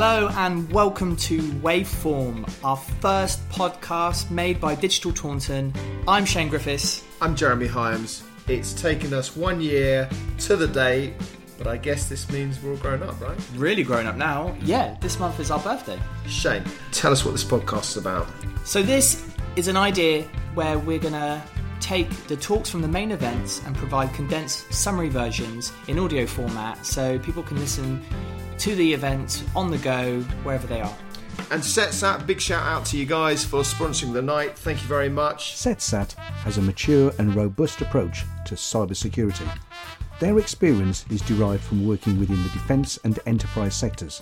Hello and welcome to Waveform, our first podcast made by Digital Taunton. I'm Shane Griffiths. I'm Jeremy Hyams. It's taken us one year to the date, but I guess this means we're all grown up, right? Really grown up now. Yeah, this month is our birthday. Shane, tell us what this podcast is about. So, this is an idea where we're going to take the talks from the main events and provide condensed summary versions in audio format so people can listen to the event on the go wherever they are. And Cetsat, big shout out to you guys for sponsoring the night. Thank you very much. Cetsat has a mature and robust approach to cybersecurity. Their experience is derived from working within the defence and enterprise sectors.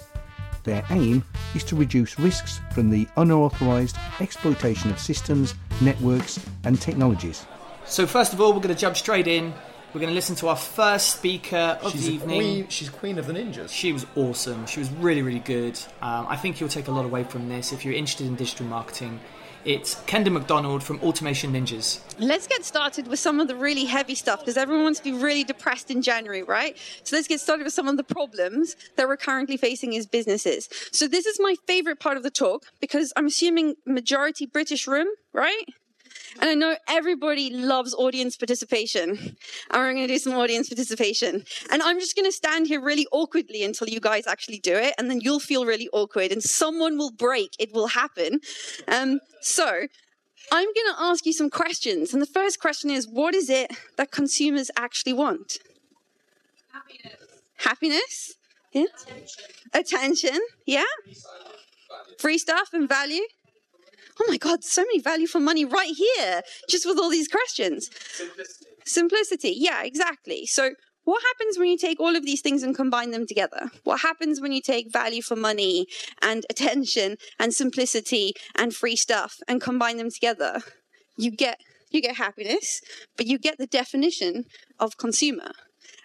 Their aim is to reduce risks from the unauthorised exploitation of systems, networks, and technologies. So, first of all, we're going to jump straight in we're going to listen to our first speaker of she's the evening. Queen, she's Queen of the Ninjas. She was awesome. She was really, really good. Um, I think you'll take a lot away from this if you're interested in digital marketing. It's Kendra McDonald from Automation Ninjas. Let's get started with some of the really heavy stuff because everyone wants to be really depressed in January, right? So let's get started with some of the problems that we're currently facing as businesses. So this is my favorite part of the talk because I'm assuming majority British room, right? And I know everybody loves audience participation. And we're going to do some audience participation. And I'm just going to stand here really awkwardly until you guys actually do it. And then you'll feel really awkward and someone will break. It will happen. Um, so I'm going to ask you some questions. And the first question is what is it that consumers actually want? Happiness. Happiness? Yeah. Attention. Attention. Yeah. Free stuff and value oh my God, so many value for money right here, just with all these questions. Simplicity. Simplicity. Yeah, exactly. So, what happens when you take all of these things and combine them together? What happens when you take value for money and attention and simplicity and free stuff and combine them together? You get you get happiness, but you get the definition of consumer.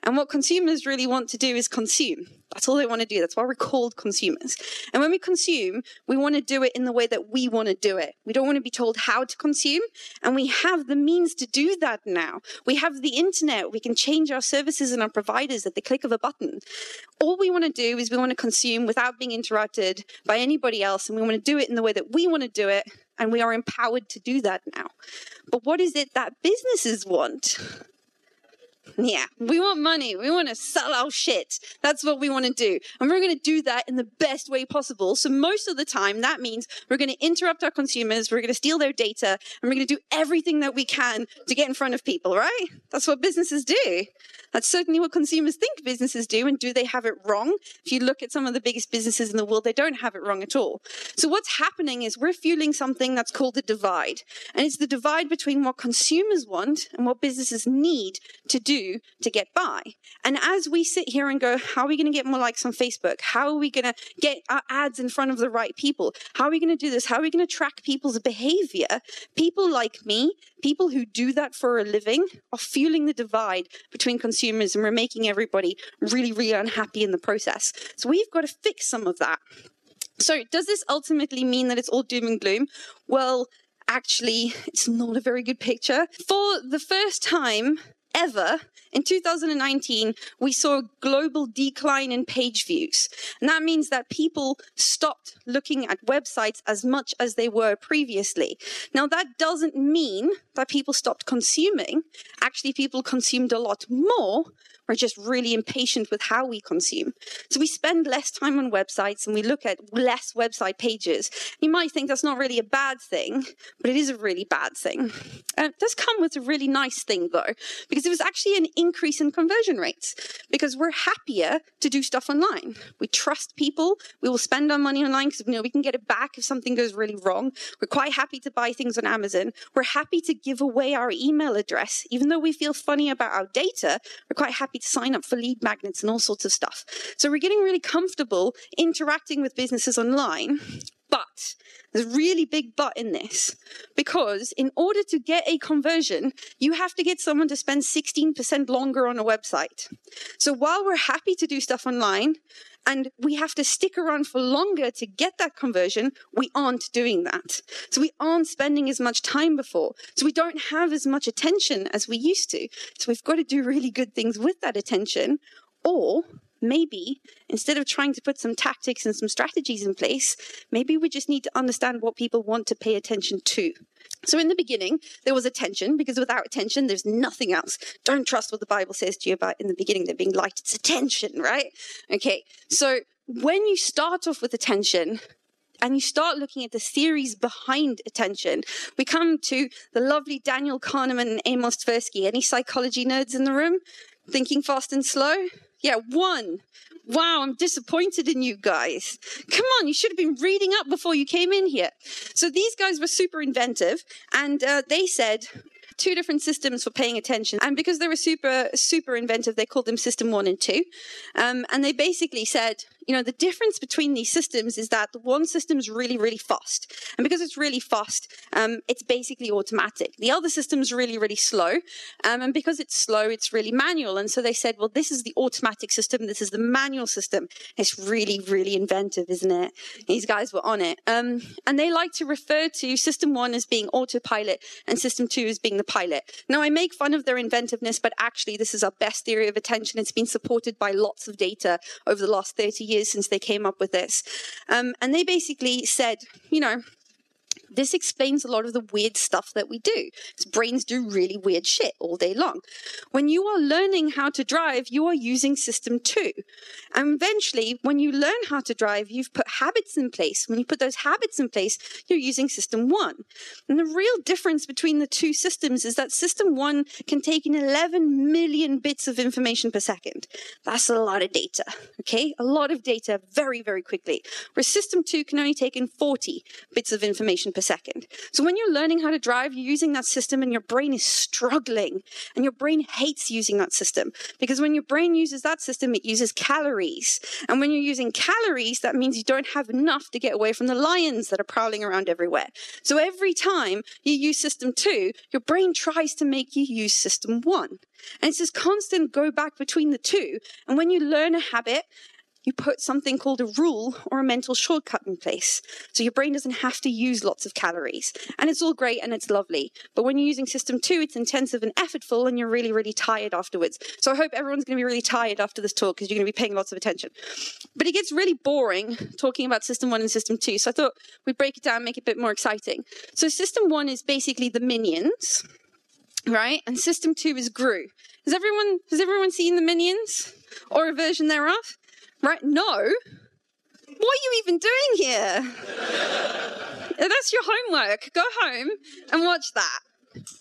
And what consumers really want to do is consume. That's all they want to do. That's why we're called consumers. And when we consume, we want to do it in the way that we want to do it. We don't want to be told how to consume. And we have the means to do that now. We have the internet. We can change our services and our providers at the click of a button. All we want to do is we want to consume without being interrupted by anybody else. And we want to do it in the way that we want to do it. And we are empowered to do that now. But what is it that businesses want? Yeah, we want money. We want to sell our shit. That's what we want to do. And we're going to do that in the best way possible. So most of the time, that means we're going to interrupt our consumers. We're going to steal their data and we're going to do everything that we can to get in front of people, right? That's what businesses do. That's certainly what consumers think businesses do. And do they have it wrong? If you look at some of the biggest businesses in the world, they don't have it wrong at all. So what's happening is we're fueling something that's called a divide. And it's the divide between what consumers want and what businesses need to do to get by. And as we sit here and go, how are we going to get more likes on Facebook? How are we going to get our ads in front of the right people? How are we going to do this? How are we going to track people's behavior? People like me, people who do that for a living, are fueling the divide between consumers and we're making everybody really, really unhappy in the process. So we've got to fix some of that. So, does this ultimately mean that it's all doom and gloom? Well, actually, it's not a very good picture. For the first time, ever, in 2019, we saw a global decline in page views. And that means that people stopped looking at websites as much as they were previously. Now, that doesn't mean that people stopped consuming. Actually, people consumed a lot more, are just really impatient with how we consume. So we spend less time on websites and we look at less website pages. You might think that's not really a bad thing, but it is a really bad thing. Uh, it does come with a really nice thing though, because it was actually an increase in conversion rates because we're happier to do stuff online. We trust people. We will spend our money online because we know we can get it back if something goes really wrong. We're quite happy to buy things on Amazon. We're happy to give away our email address. Even though we feel funny about our data, we're quite happy to sign up for lead magnets and all sorts of stuff. So we're getting really comfortable interacting with businesses online. But there's a really big but in this because in order to get a conversion, you have to get someone to spend 16% longer on a website. So while we're happy to do stuff online and we have to stick around for longer to get that conversion, we aren't doing that. So we aren't spending as much time before. So we don't have as much attention as we used to. So we've got to do really good things with that attention or maybe instead of trying to put some tactics and some strategies in place, maybe we just need to understand what people want to pay attention to. So, in the beginning, there was attention because without attention, there's nothing else. Don't trust what the Bible says to you about in the beginning there being light. It's attention, right? Okay. So, when you start off with attention, and you start looking at the theories behind attention, we come to the lovely Daniel Kahneman and Amos Tversky. Any psychology nerds in the room? Thinking fast and slow? Yeah, one. Wow, I'm disappointed in you guys. Come on, you should have been reading up before you came in here. So these guys were super inventive, and uh, they said two different systems for paying attention. And because they were super, super inventive, they called them system one and two. Um, and they basically said, you know, the difference between these systems is that the one system is really, really fast. And because it's really fast, um, it's basically automatic. The other system is really, really slow. Um, and because it's slow, it's really manual. And so they said, well, this is the automatic system. This is the manual system. It's really, really inventive, isn't it? These guys were on it. Um, and they like to refer to system one as being autopilot and system two as being the pilot. Now, I make fun of their inventiveness, but actually, this is our best theory of attention. It's been supported by lots of data over the last 30 years since they came up with this. Um, and they basically said, you know, this explains a lot of the weird stuff that we do. brains do really weird shit all day long. When you are learning how to drive, you are using system two. And eventually, when you learn how to drive, you've put habits in place. When you put those habits in place, you're using system one. And the real difference between the two systems is that system one can take in 11 million bits of information per second. That's a lot of data, okay? A lot of data very, very quickly. Where system two can only take in 40 bits of information per per second. So when you're learning how to drive, you're using that system and your brain is struggling and your brain hates using that system because when your brain uses that system, it uses calories. And when you're using calories, that means you don't have enough to get away from the lions that are prowling around everywhere. So every time you use system two, your brain tries to make you use system one. And it's this constant go back between the two. And when you learn a habit you put something called a rule or a mental shortcut in place. So your brain doesn't have to use lots of calories. And it's all great and it's lovely. But when you're using system two, it's intensive and effortful and you're really, really tired afterwards. So I hope everyone's going to be really tired after this talk because you're going to be paying lots of attention. But it gets really boring talking about system one and system two. So I thought we'd break it down, make it a bit more exciting. So system one is basically the minions, right? And system two is Gru. Has everyone, has everyone seen the minions or a version thereof? Right? No. What are you even doing here? That's your homework. Go home and watch that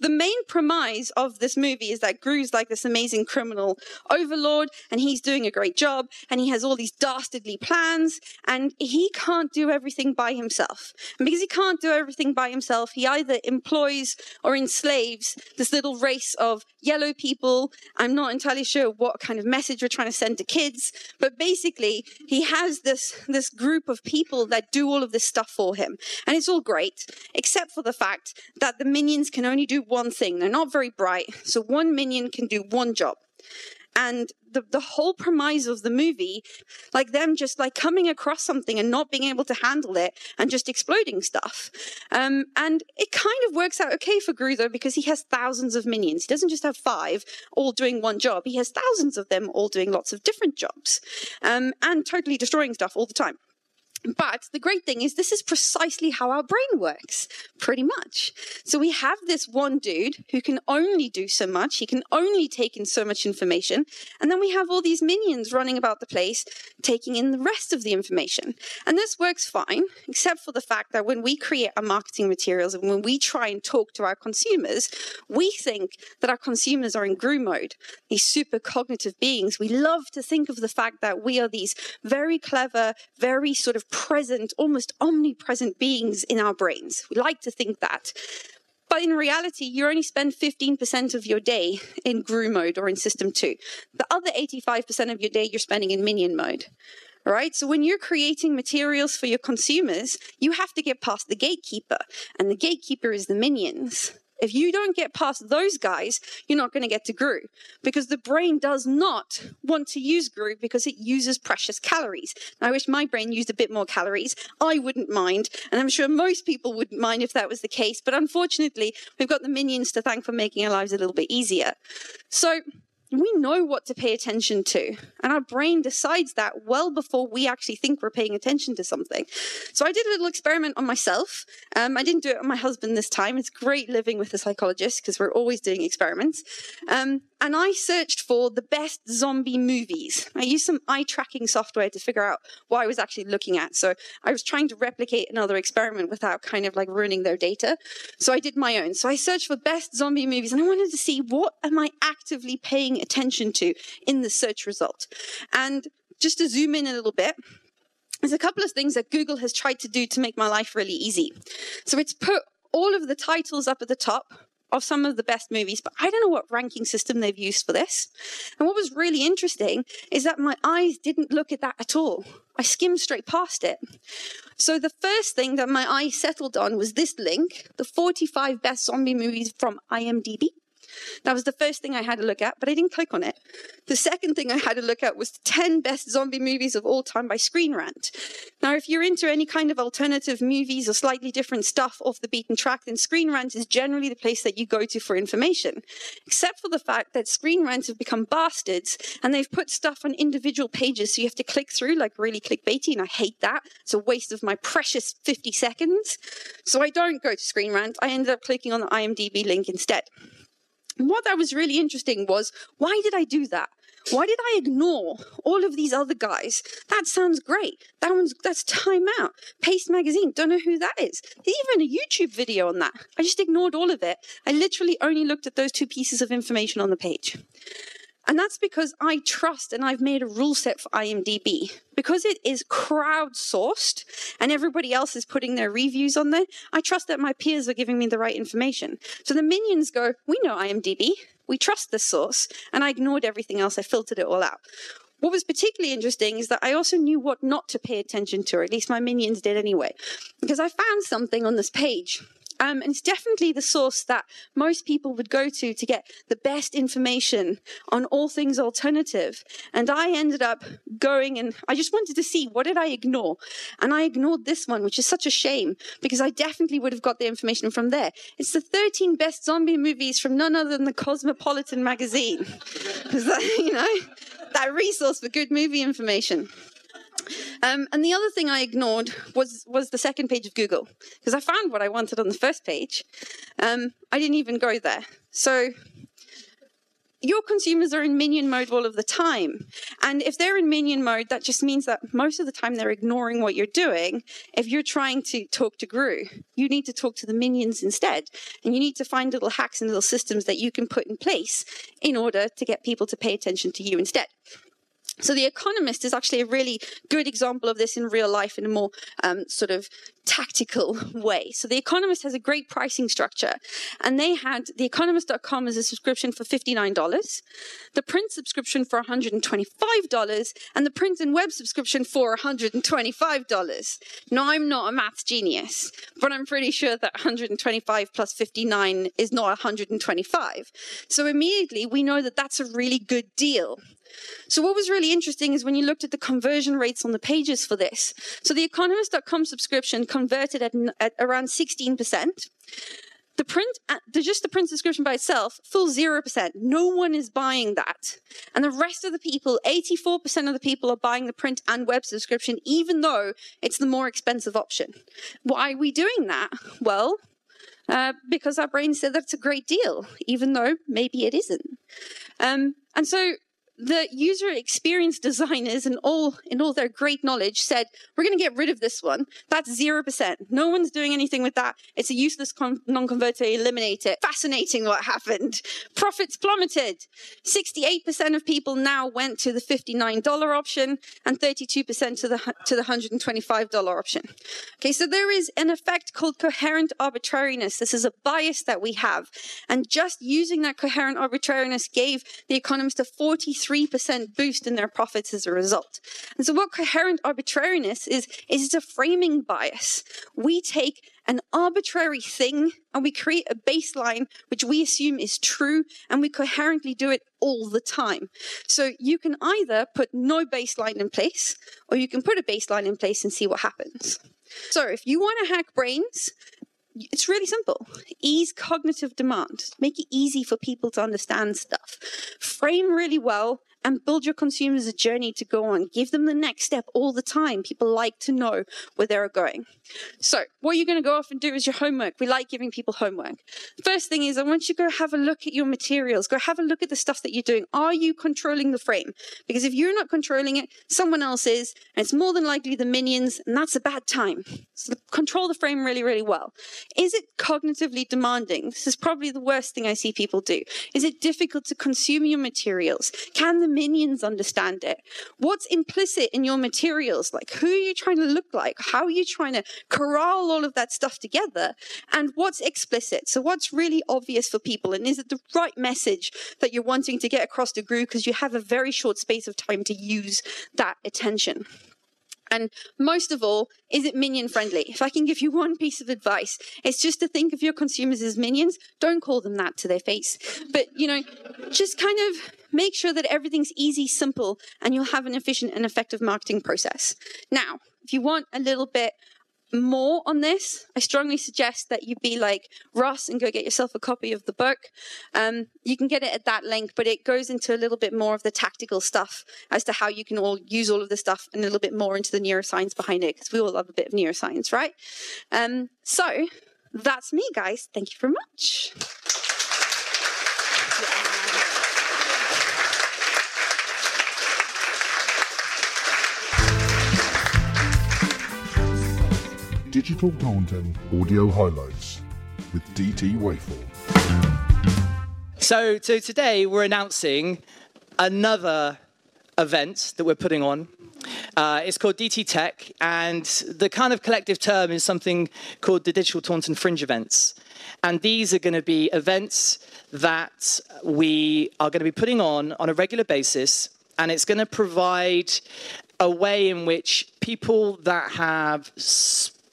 the main premise of this movie is that Gru's like this amazing criminal overlord and he's doing a great job and he has all these dastardly plans and he can't do everything by himself. And because he can't do everything by himself, he either employs or enslaves this little race of yellow people. I'm not entirely sure what kind of message we're trying to send to kids, but basically he has this, this group of people that do all of this stuff for him. And it's all great, except for the fact that the minions can only only do one thing. They're not very bright. So one minion can do one job. And the, the whole premise of the movie, like them just like coming across something and not being able to handle it and just exploding stuff. Um, and it kind of works out okay for Gru though, because he has thousands of minions. He doesn't just have five all doing one job. He has thousands of them all doing lots of different jobs. Um, and totally destroying stuff all the time. But the great thing is, this is precisely how our brain works, pretty much. So we have this one dude who can only do so much, he can only take in so much information, and then we have all these minions running about the place taking in the rest of the information. And this works fine, except for the fact that when we create our marketing materials and when we try and talk to our consumers, we think that our consumers are in Gru mode, these super cognitive beings. We love to think of the fact that we are these very clever, very sort of present, almost omnipresent beings in our brains. We like to think that. But in reality, you only spend 15% of your day in Gru mode or in System 2. The other 85% of your day you're spending in Minion mode. All right. So when you're creating materials for your consumers, you have to get past the gatekeeper, and the gatekeeper is the minions. If you don't get past those guys, you're not going to get to Gru because the brain does not want to use Gru because it uses precious calories. I wish my brain used a bit more calories. I wouldn't mind. And I'm sure most people wouldn't mind if that was the case. But unfortunately, we've got the minions to thank for making our lives a little bit easier. So we know what to pay attention to, and our brain decides that well before we actually think we're paying attention to something. So I did a little experiment on myself. Um, I didn't do it on my husband this time. It's great living with a psychologist because we're always doing experiments. Um, and I searched for the best zombie movies. I used some eye tracking software to figure out what I was actually looking at. So I was trying to replicate another experiment without kind of like ruining their data. So I did my own. So I searched for best zombie movies and I wanted to see what am I actively paying attention to in the search result. And just to zoom in a little bit, there's a couple of things that Google has tried to do to make my life really easy. So it's put all of the titles up at the top of some of the best movies, but I don't know what ranking system they've used for this. And what was really interesting is that my eyes didn't look at that at all. I skimmed straight past it. So the first thing that my eyes settled on was this link, the 45 best zombie movies from IMDb. That was the first thing I had to look at, but I didn't click on it. The second thing I had to look at was the 10 best zombie movies of all time by Screen Rant. Now, if you're into any kind of alternative movies or slightly different stuff off the beaten track, then Screen Rant is generally the place that you go to for information. Except for the fact that Screen Rant have become bastards and they've put stuff on individual pages so you have to click through like really clickbaity, and I hate that. It's a waste of my precious 50 seconds. So I don't go to Screen Rant. I ended up clicking on the IMDb link instead. What that was really interesting was why did I do that? Why did I ignore all of these other guys? That sounds great. That one's that's Time Out, Paste Magazine. Don't know who that is. There's even a YouTube video on that. I just ignored all of it. I literally only looked at those two pieces of information on the page. And that's because I trust and I've made a rule set for IMDb. Because it is crowdsourced and everybody else is putting their reviews on there, I trust that my peers are giving me the right information. So the minions go, We know IMDb, we trust this source, and I ignored everything else, I filtered it all out. What was particularly interesting is that I also knew what not to pay attention to, or at least my minions did anyway, because I found something on this page um, and it's definitely the source that most people would go to to get the best information on all things alternative. And I ended up going and I just wanted to see what did I ignore? And I ignored this one, which is such a shame because I definitely would have got the information from there. It's the 13 best zombie movies from none other than the Cosmopolitan magazine. that, you know, that resource for good movie information. Um, and the other thing I ignored was was the second page of Google because I found what I wanted on the first page. Um, I didn't even go there. So your consumers are in minion mode all of the time. And if they're in minion mode, that just means that most of the time they're ignoring what you're doing. If you're trying to talk to Gru, you need to talk to the minions instead. And you need to find little hacks and little systems that you can put in place in order to get people to pay attention to you instead. So The Economist is actually a really good example of this in real life in a more um, sort of tactical way. So The Economist has a great pricing structure, and they had the TheEconomist.com as a subscription for $59, the print subscription for $125, and the print and web subscription for $125. Now, I'm not a maths genius, but I'm pretty sure that 125 plus 59 is not 125. So immediately we know that that's a really good deal. So what was really interesting is when you looked at the conversion rates on the pages for this. So the economist.com subscription converted at, at around 16%. The print, uh, the, just the print subscription by itself, full 0%. No one is buying that. And the rest of the people, 84% of the people are buying the print and web subscription, even though it's the more expensive option. Why are we doing that? Well, uh, because our brain said that's a great deal, even though maybe it isn't. Um, and so the user experience designers and all in all their great knowledge said we're going to get rid of this one. That's 0% no one's doing anything with that. It's a useless con- non-converter eliminate it. Fascinating what happened. Profits plummeted. 68% of people now went to the $59 option and 32% to the to the $125 option. Okay so there is an effect called coherent arbitrariness. This is a bias that we have. And just using that coherent arbitrariness gave the economist a 43 3% boost in their profits as a result. And so what coherent arbitrariness is, is a framing bias. We take an arbitrary thing and we create a baseline which we assume is true and we coherently do it all the time. So you can either put no baseline in place or you can put a baseline in place and see what happens. So if you want to hack brains, it's really simple. Ease cognitive demand. Make it easy for people to understand stuff. Frame really well and build your consumers a journey to go on. Give them the next step all the time. People like to know where they're going. So, what you're going to go off and do is your homework. We like giving people homework. First thing is, I want you to go have a look at your materials. Go have a look at the stuff that you're doing. Are you controlling the frame? Because if you're not controlling it, someone else is, and it's more than likely the minions, and that's a bad time. So, control the frame really, really well. Is it cognitively demanding? This is probably the worst thing I see people do. Is it difficult to consume your materials? Can the minions understand it? What's implicit in your materials? Like, who are you trying to look like? How are you trying to corral all of that stuff together? And what's explicit? So, what's really obvious for people? And is it the right message that you're wanting to get across the group because you have a very short space of time to use that attention? And most of all, is it minion friendly? If I can give you one piece of advice, it's just to think of your consumers as minions. Don't call them that to their face. But, you know, just kind of make sure that everything's easy, simple, and you'll have an efficient and effective marketing process. Now, if you want a little bit more on this, I strongly suggest that you be like Ross and go get yourself a copy of the book. Um, you can get it at that link, but it goes into a little bit more of the tactical stuff as to how you can all use all of this stuff and a little bit more into the neuroscience behind it because we all love a bit of neuroscience, right? Um, so that's me, guys. Thank you very much. Digital Taunton Audio Highlights with DT Waveform. So, so today we're announcing another event that we're putting on. Uh, it's called DT Tech, and the kind of collective term is something called the Digital Taunton Fringe Events. And these are going to be events that we are going to be putting on on a regular basis, and it's going to provide a way in which people that have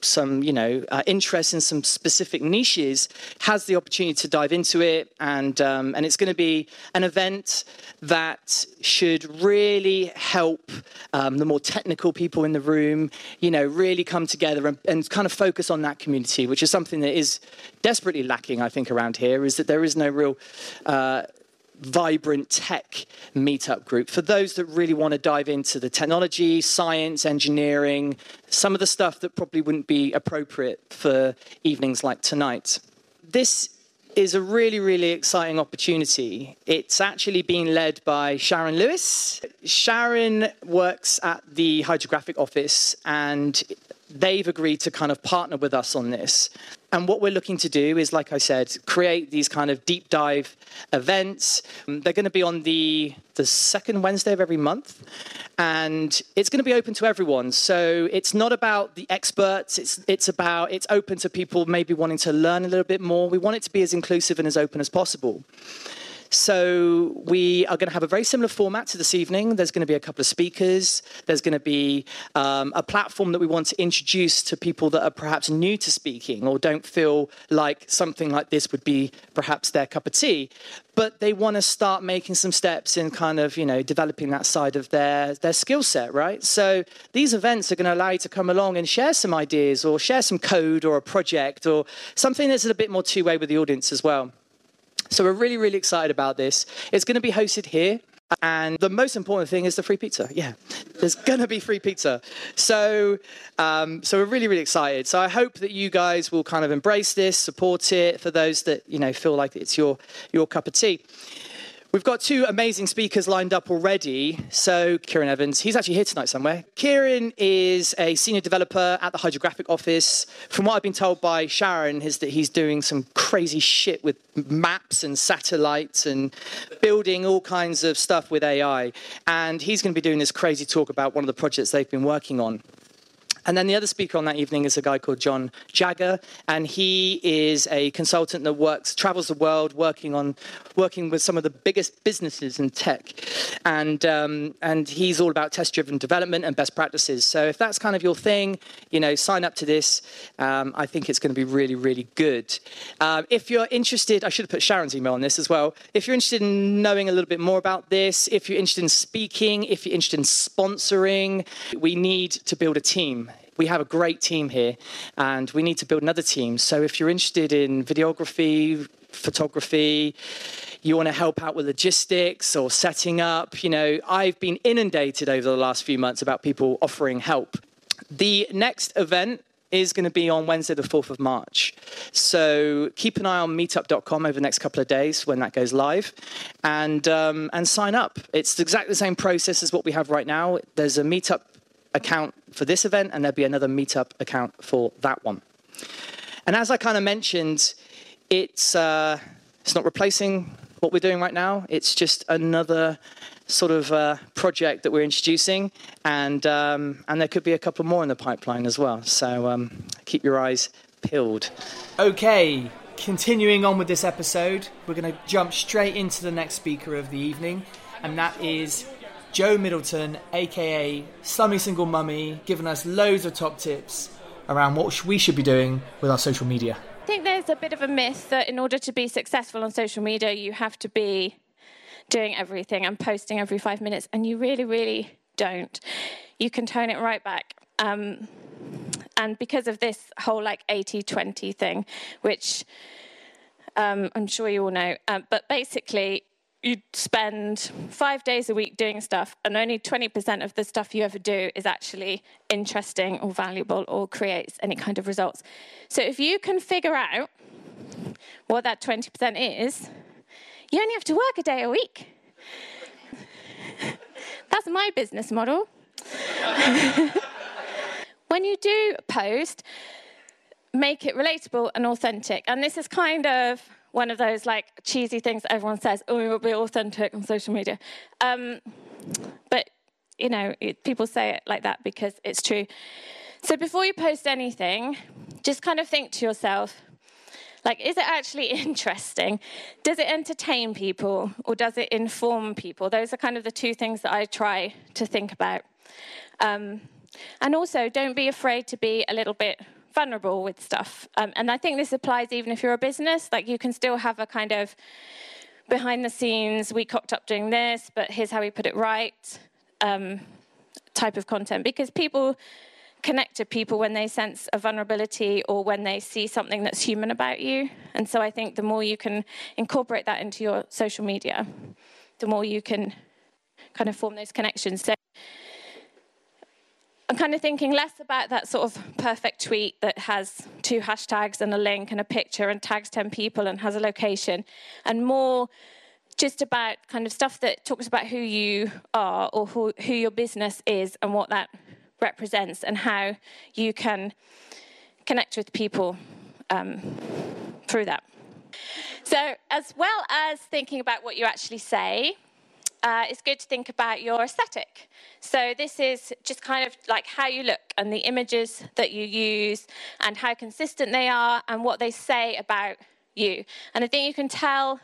some you know uh, interest in some specific niches has the opportunity to dive into it. And um, and it's going to be an event that should really help um, the more technical people in the room you know really come together and, and kind of focus on that community which is something that is desperately lacking i think around here is that there is no real uh, vibrant tech meetup group for those that really want to dive into the technology, science, engineering, some of the stuff that probably wouldn't be appropriate for evenings like tonight. This is a really, really exciting opportunity. It's actually being led by Sharon Lewis. Sharon works at the Hydrographic Office and they've agreed to kind of partner with us on this. And what we're looking to do is, like I said, create these kind of deep dive events. Um, they're going to be on the, the second Wednesday of every month. And it's going to be open to everyone. So it's not about the experts. It's, it's about, it's open to people maybe wanting to learn a little bit more. We want it to be as inclusive and as open as possible. So we are going to have a very similar format to this evening. There's going to be a couple of speakers. There's going to be um, a platform that we want to introduce to people that are perhaps new to speaking or don't feel like something like this would be perhaps their cup of tea. But they want to start making some steps in kind of, you know, developing that side of their, their skill set, right? So these events are going to allow you to come along and share some ideas or share some code or a project or something that's a bit more two way with the audience as well. So we're really, really excited about this. It's going to be hosted here. And the most important thing is the free pizza. Yeah, there's going to be free pizza. So, um, so we're really, really excited. So I hope that you guys will kind of embrace this, support it for those that you know feel like it's your your cup of tea. We've got two amazing speakers lined up already. So, Kieran Evans, he's actually here tonight somewhere. Kieran is a senior developer at the Hydrographic Office. From what I've been told by Sharon, is that he's doing some crazy shit with maps and satellites and building all kinds of stuff with AI. And he's going to be doing this crazy talk about one of the projects they've been working on. And then the other speaker on that evening is a guy called Jon Jagger, and he is a consultant that works, travels the world, working on, working with some of the biggest businesses in tech, and um, and he's all about test-driven development and best practices. So if that's kind of your thing, you know, sign up to this. Um, I think it's going to be really, really good. Um, if you're interested, I should have put Sharon's email on this as well. If you're interested in knowing a little bit more about this, if you're interested in speaking, if you're interested in sponsoring, we need to build a team we have a great team here and we need to build another team. So if you're interested in videography, photography, you want to help out with logistics or setting up, you know, I've been inundated over the last few months about people offering help. The next event is going to be on Wednesday, the 4th of March. So keep an eye on meetup.com over the next couple of days when that goes live and, um, and sign up. It's exactly the same process as what we have right now. There's a meetup account for this event, and there'll be another meetup account for that one. And as I kind of mentioned, it's, uh, it's not replacing what we're doing right now, it's just another sort of uh, project that we're introducing, and um, and there could be a couple more in the pipeline as well. So um, keep your eyes peeled. Okay, continuing on with this episode, we're going to jump straight into the next speaker of the evening, and that is Jo Middleton, aka Slummy Single Mummy, giving us loads of top tips around what we should be doing with our social media. I think there's a bit of a myth that in order to be successful on social media, you have to be doing everything and posting every five minutes, and you really, really don't. You can tone it right back. Um, and because of this whole like 80 20 thing, which um, I'm sure you all know, um, but basically, you spend five days a week doing stuff, and only 20% of the stuff you ever do is actually interesting or valuable or creates any kind of results. So if you can figure out what that 20% is, you only have to work a day a week. That's my business model. when you do post, make it relatable and authentic. And this is kind of one of those like cheesy things that everyone says, oh, you'll be authentic on social media. Um, but, you know, it, people say it like that because it's true. So before you post anything, just kind of think to yourself, like, is it actually interesting? Does it entertain people or does it inform people? Those are kind of the two things that I try to think about. Um, and also, don't be afraid to be a little bit vulnerable with stuff. Um, and I think this applies even if you're a business. Like, you can still have a kind of behind the scenes, we cocked up doing this, but here's how we put it right um, type of content because people connect to people when they sense a vulnerability or when they see something that's human about you. And so I think the more you can incorporate that into your social media, the more you can kind of form those connections. So I'm kind of thinking less about that sort of perfect tweet that has two hashtags and a link and a picture and tags 10 people and has a location, and more just about kind of stuff that talks about who you are or who, who your business is and what that represents and how you can connect with people um, through that. So, as well as thinking about what you actually say, uh, it's good to think about your aesthetic. So, this is just kind of like how you look and the images that you use and how consistent they are and what they say about you. And I think you can tell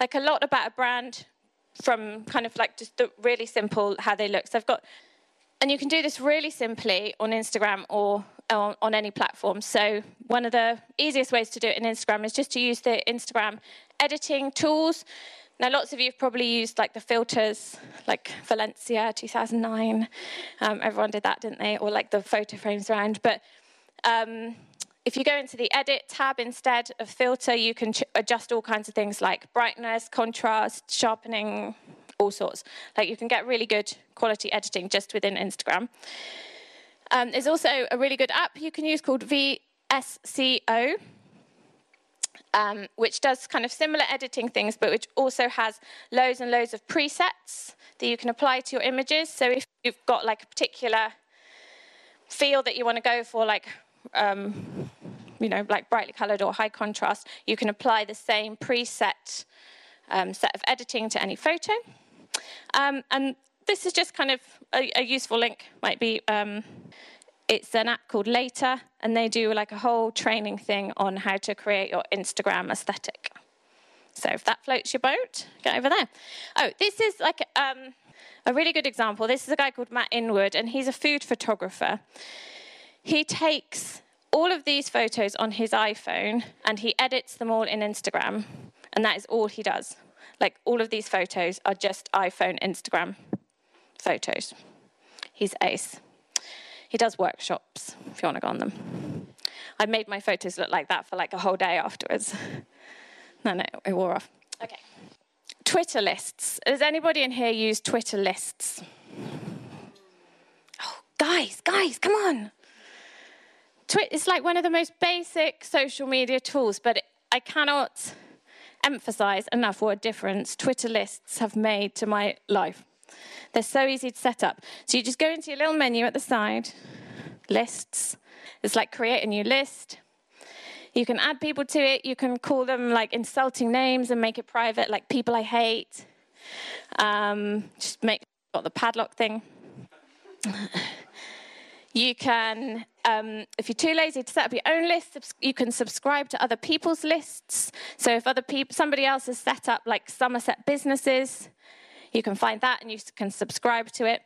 like a lot about a brand from kind of like just the really simple how they look. So, I've got and you can do this really simply on Instagram or on, on, any platform. So, one of the easiest ways to do it in Instagram is just to use the Instagram editing tools. Now, lots of you have probably used like the filters, like Valencia 2009. Um, everyone did that, didn't they? Or like the photo frames around. But um, if you go into the edit tab instead of filter, you can ch- adjust all kinds of things like brightness, contrast, sharpening, all sorts. Like you can get really good quality editing just within Instagram. Um, there's also a really good app you can use called VSCO. Um, which does kind of similar editing things, but which also has loads and loads of presets that you can apply to your images. So if you've got like a particular feel that you want to go for, like um, you know, like brightly coloured or high contrast, you can apply the same preset um, set of editing to any photo. Um, and this is just kind of a, a useful link, might be. It's an app called Later, and they do like a whole training thing on how to create your Instagram aesthetic. So if that floats your boat, get over there. Oh, this is like um, a really good example. This is a guy called Matt Inwood, and he's a food photographer. He takes all of these photos on his iPhone and he edits them all in Instagram, and that is all he does. Like all of these photos are just iPhone, Instagram photos. He's ace. He does workshops if you want to go on them. I made my photos look like that for like a whole day afterwards. No, no, it wore off. Okay. Twitter lists. Does anybody in here use Twitter lists? Oh, guys, guys, come on. Twi- it's like one of the most basic social media tools, but I cannot emphasize enough what a difference Twitter lists have made to my life. They're so easy to set up. So you just go into your little menu at the side, lists. It's like create a new list. You can add people to it. You can call them like insulting names and make it private, like people I hate. Um, just make got the padlock thing. You can, um, if you're too lazy to set up your own list, you can subscribe to other people's lists. So if other people, somebody else has set up like Somerset businesses, you can find that and you can subscribe to it.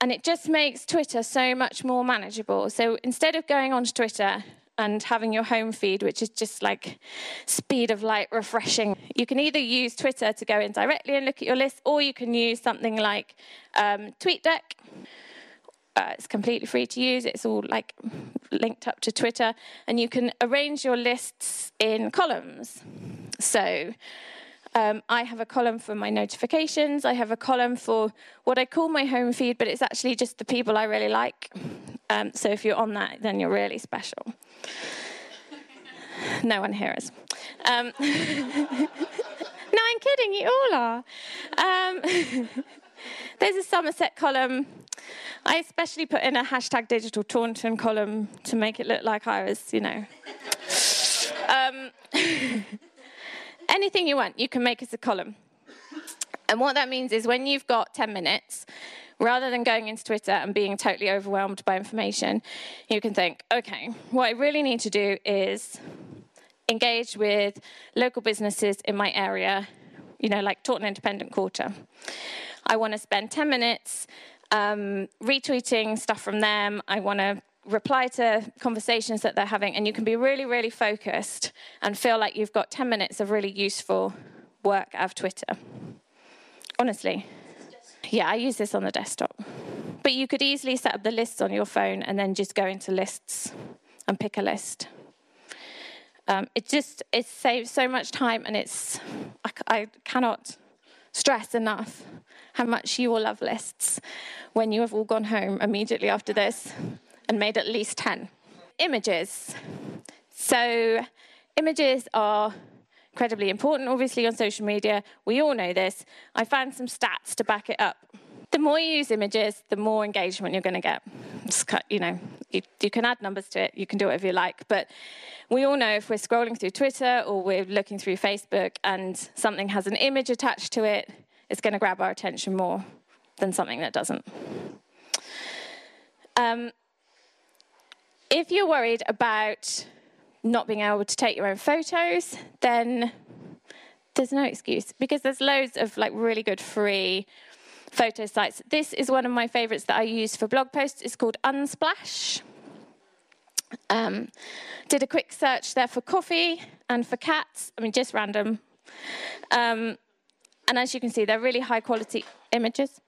And it just makes Twitter so much more manageable. So instead of going onto Twitter and having your home feed, which is just like speed of light refreshing. You can either use Twitter to go in directly and look at your list, or you can use something like um, TweetDeck, uh, it's completely free to use. It's all like linked up to Twitter, and you can arrange your lists in columns. So um, I have a column for my notifications. I have a column for what I call my home feed, but it's actually just the people I really like. Um, so if you're on that, then you're really special. no one here is. Um, no, I'm kidding. You all are. Um, there's a Somerset column I especially put in a hashtag digital Taunton column to make it look like I was, you know. Anything you want, you can make as a column. And what that means is when you've got 10 minutes, rather than going into Twitter and being totally overwhelmed by information, you can think, okay, what I really need to do is engage with local businesses in my area, you know, like Taunton Independent Quarter. I want to spend 10 minutes um, retweeting stuff from them. I want to reply to conversations that they're having, and you can be really, really focused and feel like you've got 10 minutes of really useful work out of Twitter. Honestly. Yeah, I use this on the desktop. But you could easily set up the lists on your phone and then just go into lists and pick a list. Um, it just it saves so much time, and it's I, I cannot stress enough how much you will love lists when you have all gone home immediately after this and made at least 10. Images. So, images are incredibly important, obviously, on social media. We all know this. I found some stats to back it up. The more you use images, the more engagement you're going to get. you know, you, you, can add numbers to it, you can do whatever you like. But we all know if we're scrolling through Twitter or we're looking through Facebook and something has an image attached to it, it's going to grab our attention more than something that doesn't. Um, if you're worried about not being able to take your own photos, then there's no excuse because there's loads of like really good free photo sites. This is one of my favorites that I use for blog posts. It's called Unsplash. Um, did a quick search there for coffee and for cats. I mean, just random. Um, and as you can see, they're really high quality images.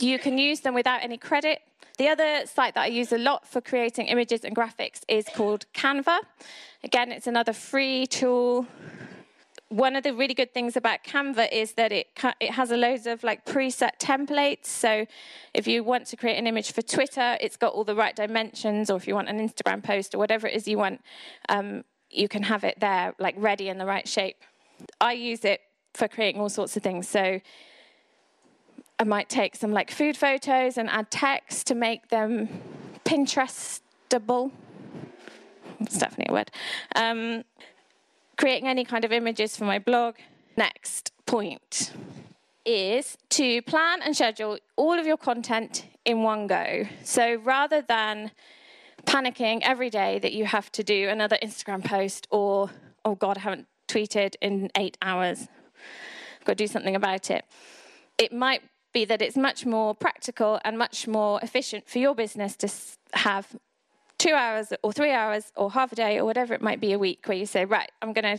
You can use them without any credit. The other site that I use a lot for creating images and graphics is called Canva. Again, it's another free tool. One of the really good things about Canva is that it it has a loads of like preset templates. So if you want to create an image for Twitter, it's got all the right dimensions. Or if you want an Instagram post or whatever it is you want, um, you can have it there, like ready in the right shape. I use it for creating all sorts of things. So I might take some like food photos and add text to make them Pinterestable. It's definitely a word. Um, creating any kind of images for my blog. Next point is to plan and schedule all of your content in one go. So rather than panicking every day that you have to do another Instagram post or, oh God, I haven't tweeted in eight hours, got to do something about it. It might be that it's much more practical and much more efficient for your business to have two hours or three hours or half a day or whatever it might be a week where you say, right, I'm going to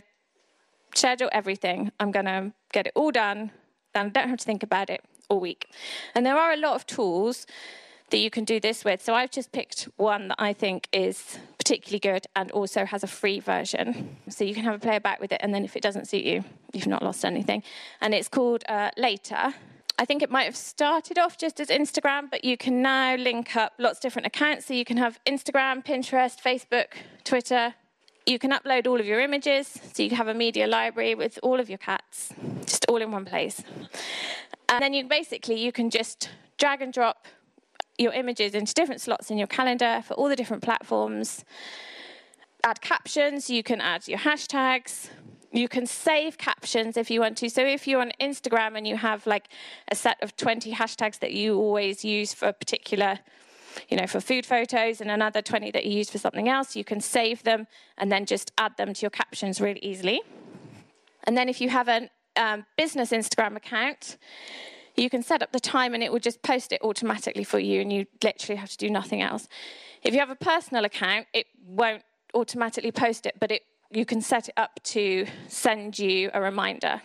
schedule everything, I'm going to get it all done, then I don't have to think about it all week. And there are a lot of tools that you can do this with. So I've just picked one that I think is particularly good and also has a free version. So you can have a play about with it, and then if it doesn't suit you, you've not lost anything. And it's called uh, Later. I think it might have started off just as Instagram, but you can now link up lots of different accounts. So you can have Instagram, Pinterest, Facebook, Twitter. You can upload all of your images. So you have a media library with all of your cats, just all in one place. And then you basically you can just drag and drop your images into different slots in your calendar for all the different platforms. Add captions, you can add your hashtags, you can save captions if you want to. So if you're on Instagram and you have like a set of 20 hashtags that you always use for a particular, you know, for food photos and another 20 that you use for something else, you can save them and then just add them to your captions really easily. And then if you have a um, business Instagram account, you can set up the time and it will just post it automatically for you and you literally have to do nothing else. If you have a personal account, it won't automatically post it, but it you can set it up to send you a reminder.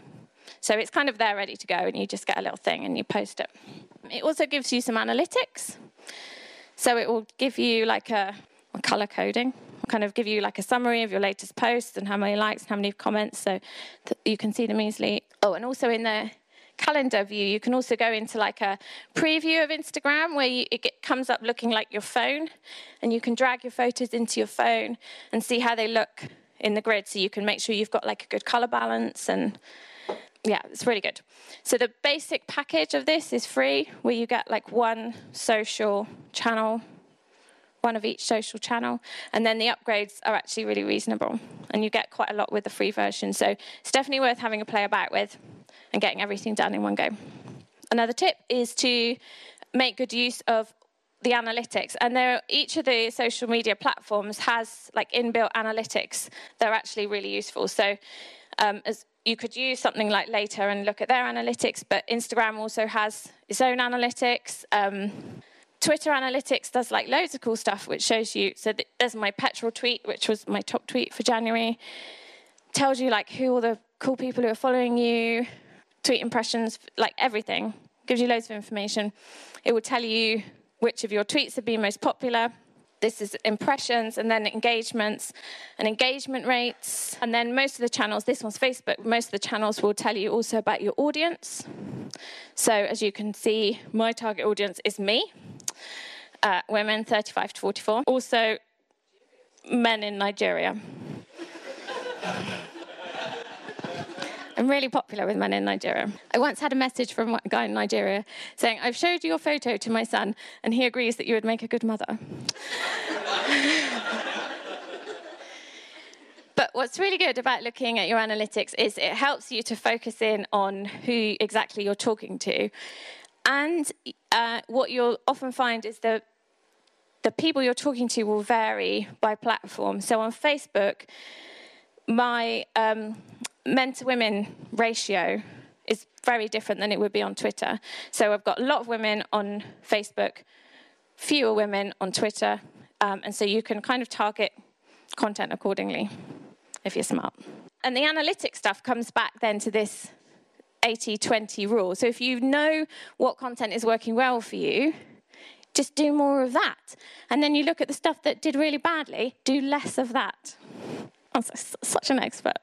So it's kind of there ready to go, and you just get a little thing and you post it. It also gives you some analytics. So it will give you like a, a color coding, kind of give you like a summary of your latest posts and how many likes and how many comments, so you can see them easily. Oh, and also in the calendar view, you can also go into like a preview of Instagram where you, it get, comes up looking like your phone, and you can drag your photos into your phone and see how they look in the grid so you can make sure you've got like a good color balance and yeah, it's really good. So the basic package of this is free, where you get like one social channel, one of each social channel, and then the upgrades are actually really reasonable, and you get quite a lot with the free version. So it's definitely worth having a play about with and getting everything done in one go. Another tip is to make good use of the analytics. And there each of the social media platforms has like inbuilt analytics they're actually really useful. So um, as you could use something like later and look at their analytics but instagram also has its own analytics. Um, twitter analytics does like loads of cool stuff which shows you so there's my petrol tweet which was my top tweet for january. Tells you like who all the cool people who are following you tweet impressions like everything. Gives you loads of information. It will tell you which of your tweets have been most popular. This is impressions and then engagements and engagement rates. And then most of the channels, this one's Facebook, most of the channels will tell you also about your audience. So as you can see, my target audience is me, uh, women 35 to 44. Also, men in Nigeria. I'm really popular with men in Nigeria. I once had a message from a guy in Nigeria saying, I've showed your photo to my son, and he agrees that you would make a good mother. But what's really good about looking at your analytics is it helps you to focus in on who exactly you're talking to. And uh, what you'll often find is that the people you're talking to will vary by platform. So on Facebook, my um, men to women ratio is very different than it would be on Twitter. So I've got a lot of women on Facebook, fewer women on Twitter, um, and so you can kind of target content accordingly if you're smart. And the analytic stuff comes back then to this 80 20 rule. So if you know what content is working well for you, just do more of that. And then you look at the stuff that did really badly, do less of that. I'm such an expert.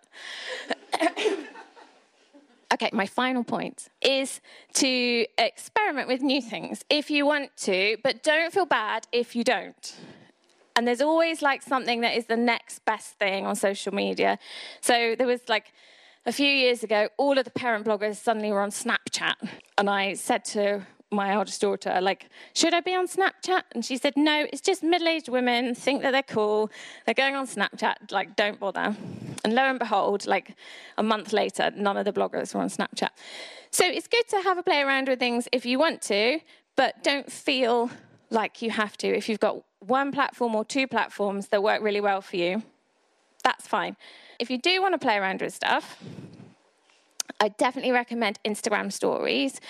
okay, my final point is to experiment with new things if you want to, but don't feel bad if you don't. And there's always like something that is the next best thing on social media. So there was like a few years ago, all of the parent bloggers suddenly were on Snapchat. And I said to my eldest daughter, like, should I be on Snapchat? And she said, no, it's just middle aged women think that they're cool. They're going on Snapchat, like, don't bother. And lo and behold, like a month later, none of the bloggers were on Snapchat. So it's good to have a play around with things if you want to, but don't feel like you have to. If you've got one platform or two platforms that work really well for you, that's fine. If you do want to play around with stuff, I definitely recommend Instagram stories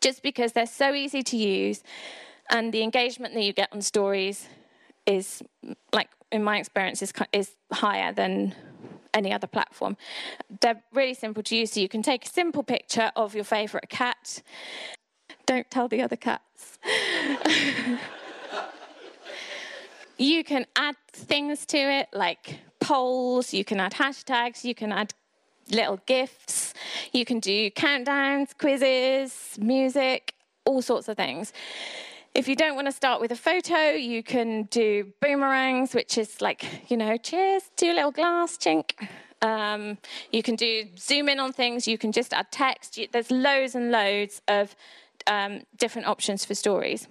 just because they're so easy to use and the engagement that you get on stories is like in my experience is is higher than any other platform. They're really simple to use so you can take a simple picture of your favorite cat. Don't tell the other cats. you can add things to it like polls, you can add hashtags, you can add little gifts, you can do countdowns, quizzes, music, all sorts of things. If you don't want to start with a photo, you can do boomerangs, which is like, you know, cheers, do a little glass chink. Um, you can do zoom in on things, you can just add text. You, there's loads and loads of um, different options for stories.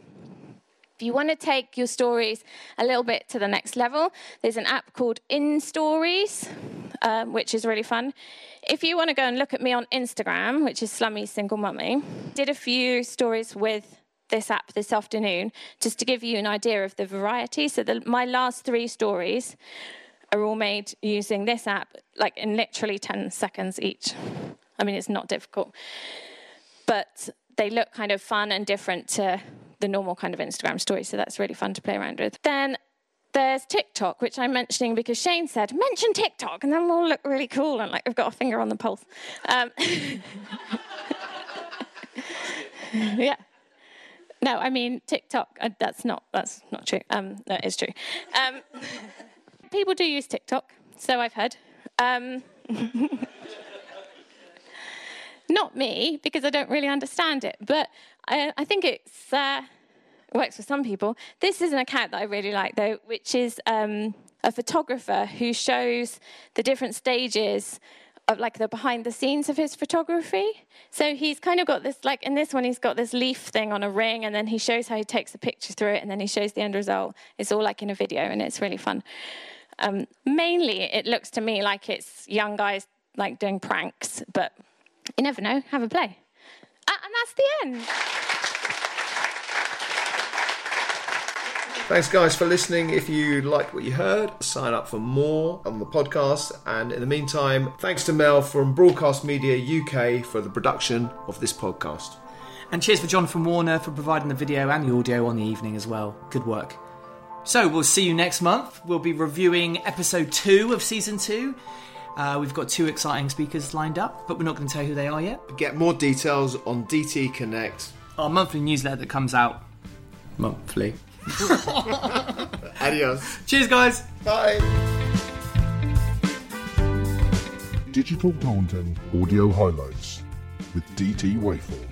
If you want to take your stories a little bit to the next level, there's an app called InStories, um, which is really fun. If you want to go and look at me on Instagram, which is Slummy Single Mummy, did a few stories with this app this afternoon just to give you an idea of the variety. So the, my last three stories are all made using this app, like in literally 10 seconds each. I mean, it's not difficult, but they look kind of fun and different to the normal kind of Instagram story. So that's really fun to play around with. Then there's TikTok, which I'm mentioning because Shane said, mention TikTok, and then we'll look really cool and like we've got a finger on the pulse. Um, yeah. No, I mean TikTok. Uh, that's not that's not true. Um, that is true. Um, people do use TikTok, so I've heard. Um, not me because I don't really understand it, but I, I think it's uh, works for some people. This is an account that I really like though, which is um, a photographer who shows the different stages of like the behind the scenes of his photography. So he's kind of got this like in this one he's got this leaf thing on a ring and then he shows how he takes a picture through it and then he shows the end result. It's all like in a video and it's really fun. Um, mainly it looks to me like it's young guys like doing pranks, but you never know. Have a play. Uh, and that's the end. Thanks, guys, for listening. If you liked what you heard, sign up for more on the podcast. And in the meantime, thanks to Mel from Broadcast Media UK for the production of this podcast. And cheers for Jonathan Warner for providing the video and the audio on the evening as well. Good work. So we'll see you next month. We'll be reviewing episode two of season two. Uh, we've got two exciting speakers lined up, but we're not going to tell you who they are yet. Get more details on DT Connect. Our monthly newsletter that comes out monthly. Adios. Cheers, guys. Bye. Digital Content Audio Highlights with DT Waveform.